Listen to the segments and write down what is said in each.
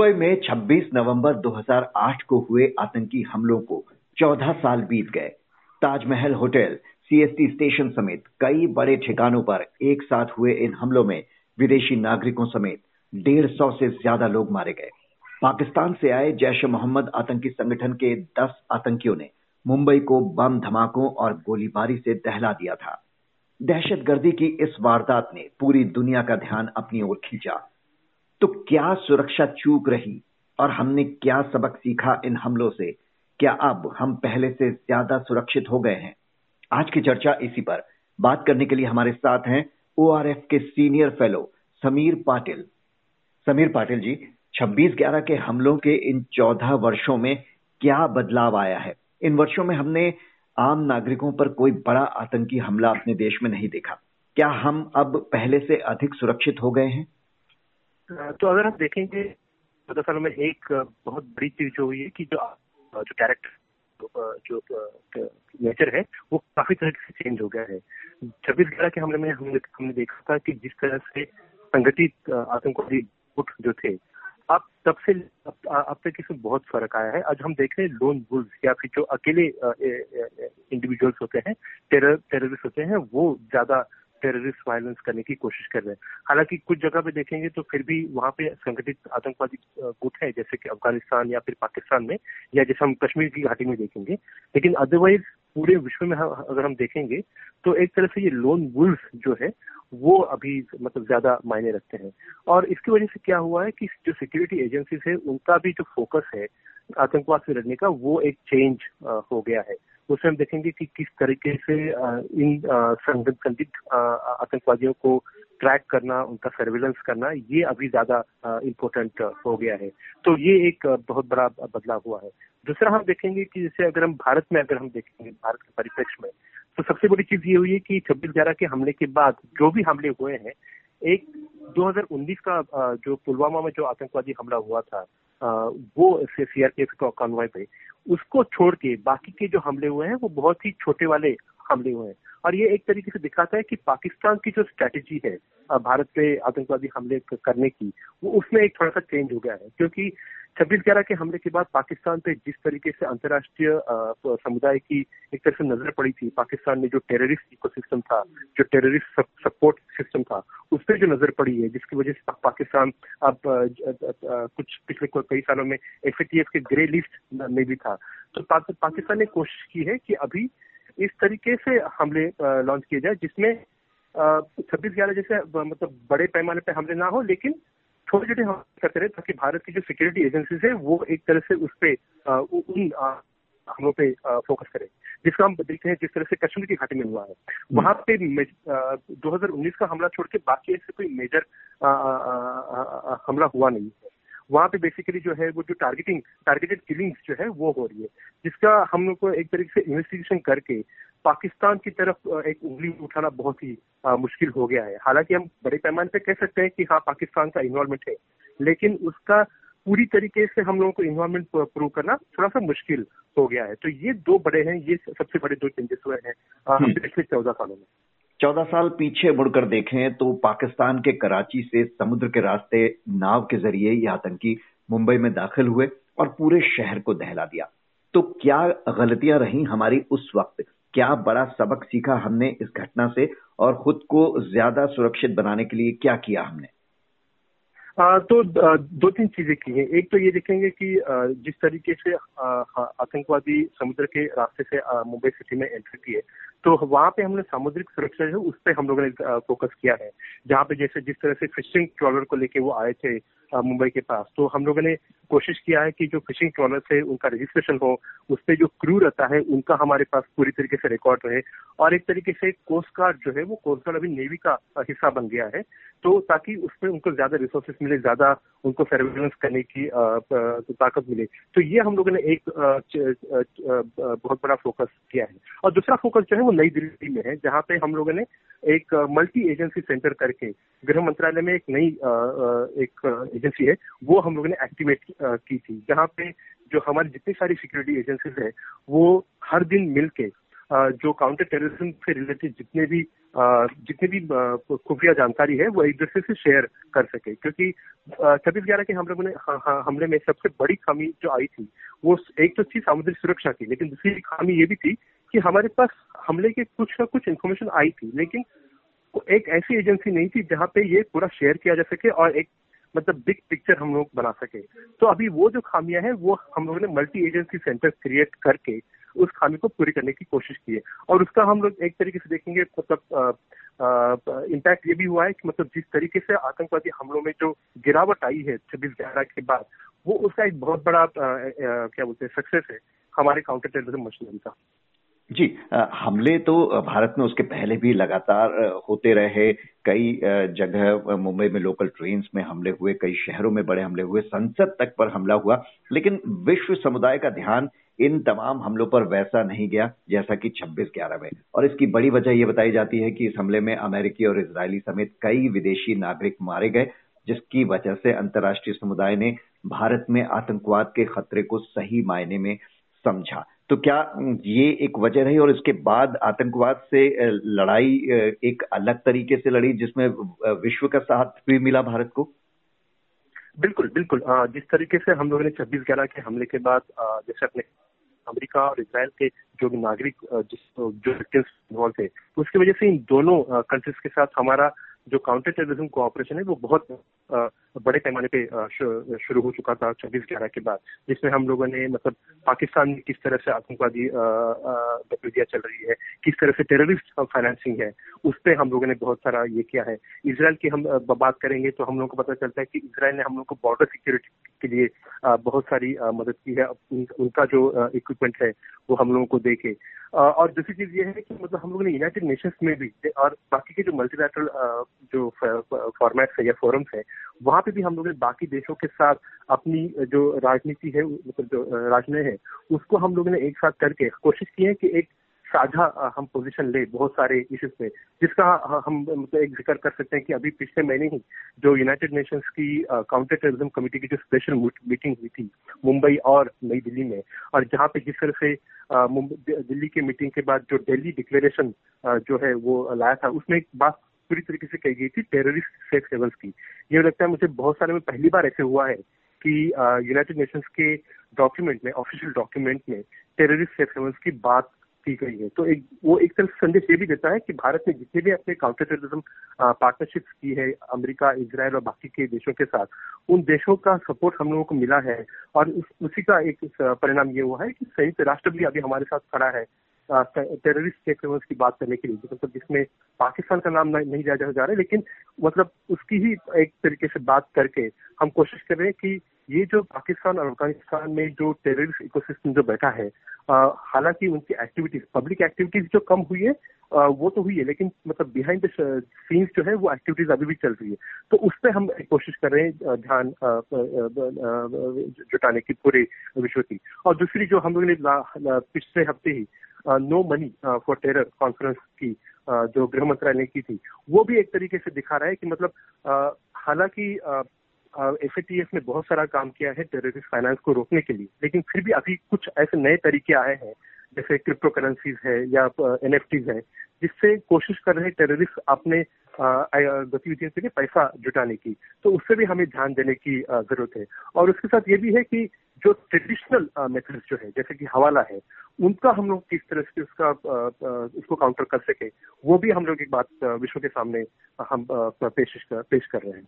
मुंबई में 26 नवंबर 2008 को हुए आतंकी हमलों को 14 साल बीत गए। ताजमहल होटल सीएसटी स्टेशन समेत कई बड़े ठिकानों पर एक साथ हुए इन हमलों में विदेशी नागरिकों समेत डेढ़ सौ से ज़्यादा लोग मारे गए। पाकिस्तान से आए जैश मोहम्मद आतंकी संगठन के 10 आतंकियों ने मुंबई को बम धमाकों और गोलीबारी से दहला दिया था। दहशतगर्दी की इस वारदात ने पूरी दुनिया का ध्यान अपनी ओर खींचा। तो क्या सुरक्षा चूक रही और हमने क्या सबक सीखा इन हमलों से? क्या अब हम पहले से ज़्यादा सुरक्षित हो गए हैं? आज की चर्चा इसी पर। बात करने के लिए हमारे साथ हैं ओआरएफ के सीनियर फेलो समीर पाटिल। समीर पाटिल जी 26 ग्यारह के हमलों के इन 14 वर्षों में क्या बदलाव आया है? इन वर्षों में हमने आम नागरिकों पर कोई बड़ा आतंकी हमला अपने देश में नहीं देखा। क्या हम अब पहले से अधिक सुरक्षित हो गए हैं? तो अगर हम देखेंगे चौदह सालों में एक बहुत बड़ी चीज़ जो हुई है कि जो जो कैरेक्टर जो नेचर है, वो काफ़ी तरह से चेंज हो गया है। छब्बीस ग्यारह के हमले में हमने हमने देखा था कि जिस तरह से संगठित आतंकवादी गुट जो थे, अब तब से, अब तक इसमें बहुत फ़र्क आया है। आज हम देख रहे हैं लोन बुल्स या फिर जो अकेले इंडिविजुअल्स होते हैं टेरर टेररिस्ट होते हैं, वो ज़्यादा टेररिस्ट वायलेंस करने की कोशिश कर रहे हैं। हालाँकि कुछ जगह पे देखेंगे तो फिर भी वहाँ पे संगठित आतंकवादी गुट है, जैसे कि अफ़गानिस्तान या फिर पाकिस्तान में, या जैसे हम कश्मीर की घाटी में देखेंगे। लेकिन अदरवाइज़ पूरे विश्व में अगर हम देखेंगे तो एक तरह से ये लोन वुल्फ जो है, वो अभी मतलब ज़्यादा मायने रखते हैं। और इसकी वजह से क्या हुआ है कि जो सिक्योरिटी एजेंसीज है, उनका भी जो फोकस है आतंकवाद से लड़ने का, वो एक चेंज हो गया है। उसमें हम देखेंगे कि किस तरीके से इन संदिग्ध आतंकवादियों को ट्रैक करना, उनका सर्विलेंस करना, ये अभी ज़्यादा इम्पोर्टेंट हो गया है। तो ये एक बहुत बड़ा बदलाव हुआ है। दूसरा हम देखेंगे कि जैसे अगर हम भारत में अगर हम देखेंगे, भारत के परिप्रेक्ष्य में तो सबसे बड़ी चीज़ ये हुई है कि छब्बीस ग्यारह के हमले के बाद जो भी हमले हुए हैं, एक 2019 का जो पुलवामा में जो आतंकवादी हमला हुआ था वो सीआरपीएफ कॉन्वॉय पे, उसको छोड़ के बाकी के जो हमले हुए हैं, वो बहुत ही छोटे वाले हमले हुए हैं। और ये एक तरीके से दिखाता है कि पाकिस्तान की जो स्ट्रैटेजी है भारत पे आतंकवादी हमले करने की, वो उसमें एक थोड़ा सा चेंज हो गया है। क्योंकि छब्बीस ग्यारह के हमले के बाद पाकिस्तान पे जिस तरीके से अंतर्राष्ट्रीय समुदाय की एक तरह से नज़र पड़ी थी, पाकिस्तान में जो टेररिस्ट इकोसिस्टम था, जो टेररिस्ट सपोर्ट सिस्टम था, उस पर जो नज़र पड़ी है, जिसकी वजह से पाकिस्तान अब कुछ पिछले कई सालों में एफएटीएफ के ग्रे लिस्ट में भी था। तो पाकिस्तान ने कोशिश की है कि अभी इस तरीके से हमले लॉन्च किए जाए, जिसमें छब्बीस ग्यारह जैसे मतलब बड़े पैमाने पे हमले ना हो, लेकिन छोटे छोटे हम करते रहे ताकि भारत की जो सिक्योरिटी एजेंसीज है वो एक तरह से उस पर उन हमलों पे फोकस करें। जिसका हम देखते हैं जिस तरह से कश्मीर की घाटी में हुआ है। हम्म। वहाँ पे दो हज़ार उन्नीस का हमला छोड़ के बाकी ऐसे कोई मेजर हमला हुआ नहीं है। वहाँ पे बेसिकली जो है वो जो टारगेटिंग टारगेटेड किलिंग्स जो है वो हो रही है। जिसका हम लोग को एक तरीके से इन्वेस्टिगेशन करके पाकिस्तान की तरफ़ एक उंगली उठाना बहुत ही मुश्किल हो गया है। हालाँकि हम बड़े पैमाने पे कह सकते हैं कि हाँ पाकिस्तान का इन्वॉल्वमेंट है। लेकिन उसका पूरी तरीके से हम लोगों को इन्वॉल्वमेंट प्रूव करना थोड़ा सा मुश्किल हो गया है। तो ये दो बड़े हैं ये सबसे बड़े दो चेंजेस हुए हैं हम्म। पिछले चौदह सालों में। चौदह साल पीछे मुड़कर देखें तो पाकिस्तान के कराची से समुद्र के रास्ते नाव के ज़रिए ये आतंकी मुंबई में दाखिल हुए और पूरे शहर को दहला दिया। तो क्या गलतियाँ रही हमारी उस वक्त? क्या बड़ा सबक सीखा हमने इस घटना से और खुद को ज़्यादा सुरक्षित बनाने के लिए क्या किया हमने? आ, तो दो तीन चीज़ें की हैं। एक तो ये देखेंगे कि जिस तरीके से आतंकवादी समुद्र के रास्ते से मुंबई सिटी में एंट्री की है तो वहाँ पे हमने सामुद्रिक सुरक्षा जो उस पर हम लोगों ने फोकस किया है। जहाँ पे जैसे जिस तरह से फिशिंग ट्रॉलर को लेके वो आए थे मुंबई के पास। तो हम लोगों ने कोशिश किया है कि जो फिशिंग ट्रॉलर है, उनका रजिस्ट्रेशन हो, उस पर जो क्रू रहता है, उनका हमारे पास पूरी तरीके से रिकॉर्ड रहे। और एक तरीके से कोस्ट गार्ड जो है, वो कोस्ट गार्ड अभी नेवी का हिस्सा बन गया है। तो ताकि उसमें उनको ज़्यादा रिसोर्सेस मिले, ज़्यादा उनको सर्वेलेंस करने की ताकत मिले। तो ये हम लोगों ने एक बहुत बड़ा फोकस किया है। और दूसरा फोकस जो है, वो नई दिल्ली में है, जहाँ पे हम लोगों ने एक मल्टी एजेंसी सेंटर करके गृह मंत्रालय में एक नई एक एजेंसी है, वो हम लोगों ने एक्टिवेट की थी। जहाँ पे जो हमारी जितनी सारी सिक्योरिटी एजेंसीज है, वो हर दिन मिलके जो काउंटर टेररिज्म से रिलेटेड जितने भी जितने भी खुफिया जानकारी है, वो एक दूसरे से शेयर कर सके। क्योंकि छब्बीस ग्यारह के हम लोगों ने हमले में सबसे बड़ी खामी जो आई थी, वो एक तो थी सामुद्रिक सुरक्षा की, लेकिन दूसरी खामी ये भी थी कि हमारे पास हमले के कुछ ना कुछ इन्फॉर्मेशन आई थी, लेकिन एक ऐसी एजेंसी नहीं थी जहाँ पे ये पूरा शेयर किया जा सके और एक मतलब बिग पिक्चर हम लोग बना सके। तो अभी वो जो खामियाँ हैं वो हम लोगों ने मल्टी एजेंसी सेंटर क्रिएट करके उस खामी को पूरी करने की कोशिश की है। और उसका हम लोग एक तरीके से देखेंगे मतलब इम्पैक्ट ये भी हुआ है कि मतलब जिस तरीके से आतंकवादी हमलों में जो गिरावट आई है छब्बीस ग्यारह के बाद वो उसका एक बहुत बड़ा आ, आ, क्या बोलते हैं सक्सेस है हमारे काउंटर टेररिज्म मशीनरी का। जी हमले तो भारत में उसके पहले भी लगातार होते रहे। कई जगह मुंबई में लोकल ट्रेन्स में हमले हुए, कई शहरों में बड़े हमले हुए, संसद तक पर हमला हुआ। लेकिन विश्व समुदाय का ध्यान इन तमाम हमलों पर वैसा नहीं गया, जैसा कि 26 ग्यारह में। और इसकी बड़ी वजह यह बताई जाती है कि इस हमले में अमेरिकी और इसराइली समेत कई विदेशी नागरिक मारे गए, जिसकी वजह से अंतर्राष्ट्रीय समुदाय ने भारत में आतंकवाद के खतरे को सही मायने में समझा। तो क्या ये एक वजह रही और इसके बाद आतंकवाद से लड़ाई एक अलग तरीके से लड़ी जिसमें विश्व का साथ भी मिला भारत को? बिल्कुल बिल्कुल। जिस तरीके से हम लोगों ने छब्बीस ग्यारह के हमले के बाद जैसे अपने अमेरिका और इसराइल के जो नागरिक जो इन्वॉल्व थे, उसकी वजह से इन दोनों कंट्रीज़ के साथ हमारा जो काउंटर टेररिज्म कोऑपरेशन है, वो बहुत बड़े पैमाने पे शुरू हो चुका था छब्बीस ग्यारह के बाद, जिसमें हम लोगों ने मतलब पाकिस्तान में किस तरह से आतंकवादी गतिविधियाँ चल रही है, किस तरह से टेररिस्ट फाइनेंसिंग है, उस पर हम लोगों ने बहुत सारा ये किया है। इसराइल की हम बात करेंगे तो हम लोग को पता चलता है कि इसराइल ने हम लोग को बॉर्डर सिक्योरिटी के लिए बहुत सारी मदद की है। उनका जो इक्विपमेंट है, वो हम लोगों को दे के और दूसरी चीज़ ये है कि मतलब हम लोग ने यूनाइटेड नेशंस में भी, और बाकी के जो मल्टीलैटरल जो फॉर्मेट्स है या फोरम्स है, वहाँ पे भी हम लोग ने बाकी देशों के साथ अपनी जो राजनीति है मतलब जो राजनय है, उसको हम लोगों ने एक साथ करके कोशिश की है कि एक साझा हम पोजीशन ले बहुत सारे इश्यूज़ पे जिसका हम मतलब एक ज़िक्र कर सकते हैं कि अभी पिछले महीने ही जो यूनाइटेड नेशंस की काउंटर टेररिज्म कमेटी की जो स्पेशल मीटिंग हुई थी, मुंबई और नई दिल्ली में, और जहाँ पे जिस तरह से दिल्ली की मीटिंग के बाद जो दिल्ली डिक्लेरेशन जो है वो लाया था, उसमें एक बात पूरी तरीके से कही गई थी टेररिस्ट सेफ़ हेवंस की। ये लगता है मुझे बहुत सारे में पहली बार ऐसे हुआ है कि यूनाइटेड नेशंस के डॉक्यूमेंट में ऑफिशियल डॉक्यूमेंट में टेररिस्ट सेफ़ हेवंस की बात की गई है। तो एक वो एक तरफ़ संदेश ये भी देता है कि भारत ने जितने भी अपने काउंटर टेररिज्म पार्टनरशिप की है अमेरिका इसराइल और बाकी के देशों के साथ उन देशों का सपोर्ट हम लोगों को मिला है। और उस, उसी का एक परिणाम ये हुआ है कि संयुक्त राष्ट्र भी अभी हमारे साथ खड़ा है। टेररिस्ट टेक्नोलॉजी की बात करने के लिए मतलब जिसमें पाकिस्तान का नाम नहीं जाया जा रहा है लेकिन मतलब उसकी ही एक तरीके से बात करके हम कोशिश कर रहे हैं कि ये जो पाकिस्तान और अफ़गानिस्तान में जो टेररिस्ट इकोसिस्टम जो बैठा है हालाँकि उनकी एक्टिविटीज़ पब्लिक एक्टिविटीज़ जो कम हुई है आ, वो तो हुई है लेकिन मतलब बिहाइंड द सीन्स जो है वो एक्टिविटीज़ अभी भी चल रही है। तो उस पर हम कोशिश कर रहे हैं ध्यान जुटाने की पूरे विश्व की। और दूसरी जो हम लोगों ने पिछले हफ़्ते ही no money for terror conference की जो गृह मंत्रालय की थी वो भी एक तरीके से दिखा रहा है कि मतलब हालाँकि एफ़ ने बहुत सारा काम किया है टेररिस्ट फाइनेंस को रोकने के लिए, लेकिन फिर भी अभी कुछ ऐसे नए तरीके आए हैं, जैसे क्रिप्टो करेंसीज है या एन है, जिससे कोशिश कर रहे टेररिस्ट अपने गतिविधियों के लिए पैसा जुटाने की। तो उससे भी हमें ध्यान देने की ज़रूरत है। और उसके साथ ये भी है कि जो ट्रेडिशनल मेथड्स जो है, जैसे कि हवाला है, उनका हम लोग किस तरह से उसका उसको काउंटर कर सके, वो भी हम लोग एक बात विश्व के सामने हम पेश कर पेश कर रहे हैं।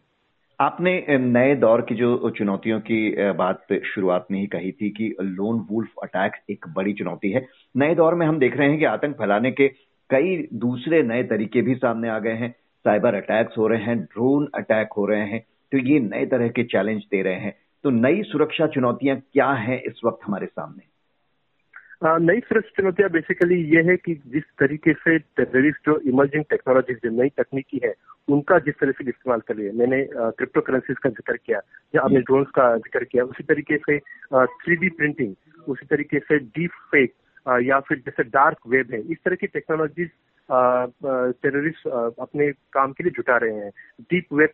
आपने नए दौर की जो चुनौतियों की बात शुरुआत में ही कही थी कि लोन वुल्फ अटैक एक बड़ी चुनौती है। नए दौर में हम देख रहे हैं कि आतंक फैलाने के कई दूसरे नए तरीके भी सामने आ गए हैं। साइबर अटैक्स हो रहे हैं ड्रोन अटैक हो रहे हैं तो ये नए तरह के चैलेंज दे रहे हैं। तो नई सुरक्षा चुनौतियाँ क्या हैं इस वक्त हमारे सामने? नई सुरक्षा चुनौतियाँ बेसिकली ये है कि जिस तरीके से टेररिस्ट जो इमर्जिंग टेक्नोलॉजी जो नई तकनीकी है उनका जिस तरह से इस्तेमाल कर लिया मैंने क्रिप्टो करेंसीज का ज़िक्र किया या आपने ड्रोन्स का ज़िक्र किया उसी तरीके से थ्री प्रिंटिंग उसी तरीके से डीप फेक या फिर जैसे डार्क वेब है इस तरह की टेक्नोलॉजीज़ टेररिस्ट अपने काम के लिए जुटा रहे हैं। डीप वेब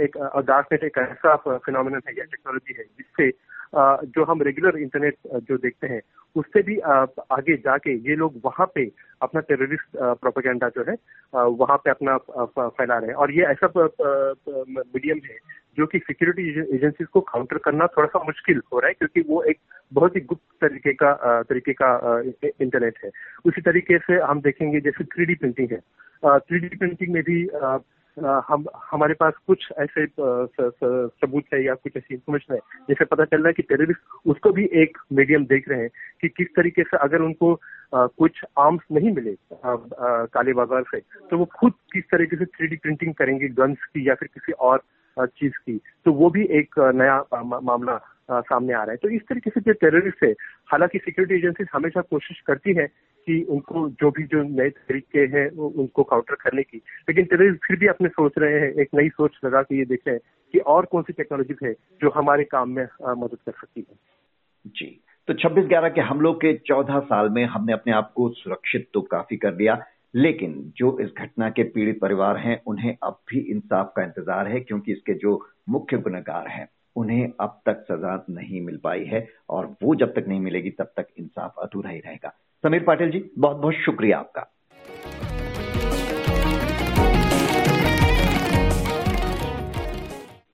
एक डार्क नेट एक ऐसा फिनोमिनल है या टेक्नोलॉजी है जिससे जो हम रेगुलर इंटरनेट जो देखते हैं, उससे भी आगे जाके ये लोग वहाँ पे अपना टेररिस्ट प्रोपेगेंडा जो है वहाँ पे अपना फैला रहे हैं। और ये ऐसा मीडियम है जो कि सिक्योरिटी एजेंसीज को काउंटर करना थोड़ा सा मुश्किल हो रहा है, क्योंकि वो एक बहुत ही गुप्त तरीके का तरीके का इंटरनेट है। उसी तरीके से हम देखेंगे, जैसे थ्री प्रिंटिंग है। थ्री प्रिंटिंग में भी हम, हमारे पास कुछ ऐसे सबूत है या कुछ ऐसी इन्फॉर्मेशन है, जिससे पता चल रहा है कि टेररिस्ट उसको भी एक मीडियम देख रहे हैं कि किस तरीके से अगर उनको कुछ आर्म्स नहीं मिले काले बाज़ार से तो वो खुद किस तरीके से थ्री प्रिंटिंग करेंगे गन्स की या फिर किसी और चीज़ की तो वो भी एक नया मामला सामने आ रहा है। तो इस तरीके से जो टेररिस्ट है, हालाँकि सिक्योरिटी एजेंसी हमेशा कोशिश करती है कि उनको जो भी जो नए तरीके हैं उनको काउंटर करने की। लेकिन टेररिस्ट फिर भी अपने सोच रहे हैं, एक नई सोच लगा के ये देख कि और कौन सी टेक्नोलॉजी है जो हमारे काम में मदद कर सकती है। जी। तो 26 ग्यारह के हमलों के 14 साल में हमने अपने आप को सुरक्षित तो काफ़ी कर लिया, लेकिन जो इस घटना के पीड़ित परिवार हैं, उन्हें अब भी इंसाफ का इंतज़ार है, क्योंकि इसके जो मुख्य गुनहगार हैं, उन्हें अब तक सजा नहीं मिल पाई है, और वो जब तक नहीं मिलेगी, तब तक इंसाफ अधूरा ही रहेगा। समीर पाटिल जी बहुत बहुत शुक्रिया आपका।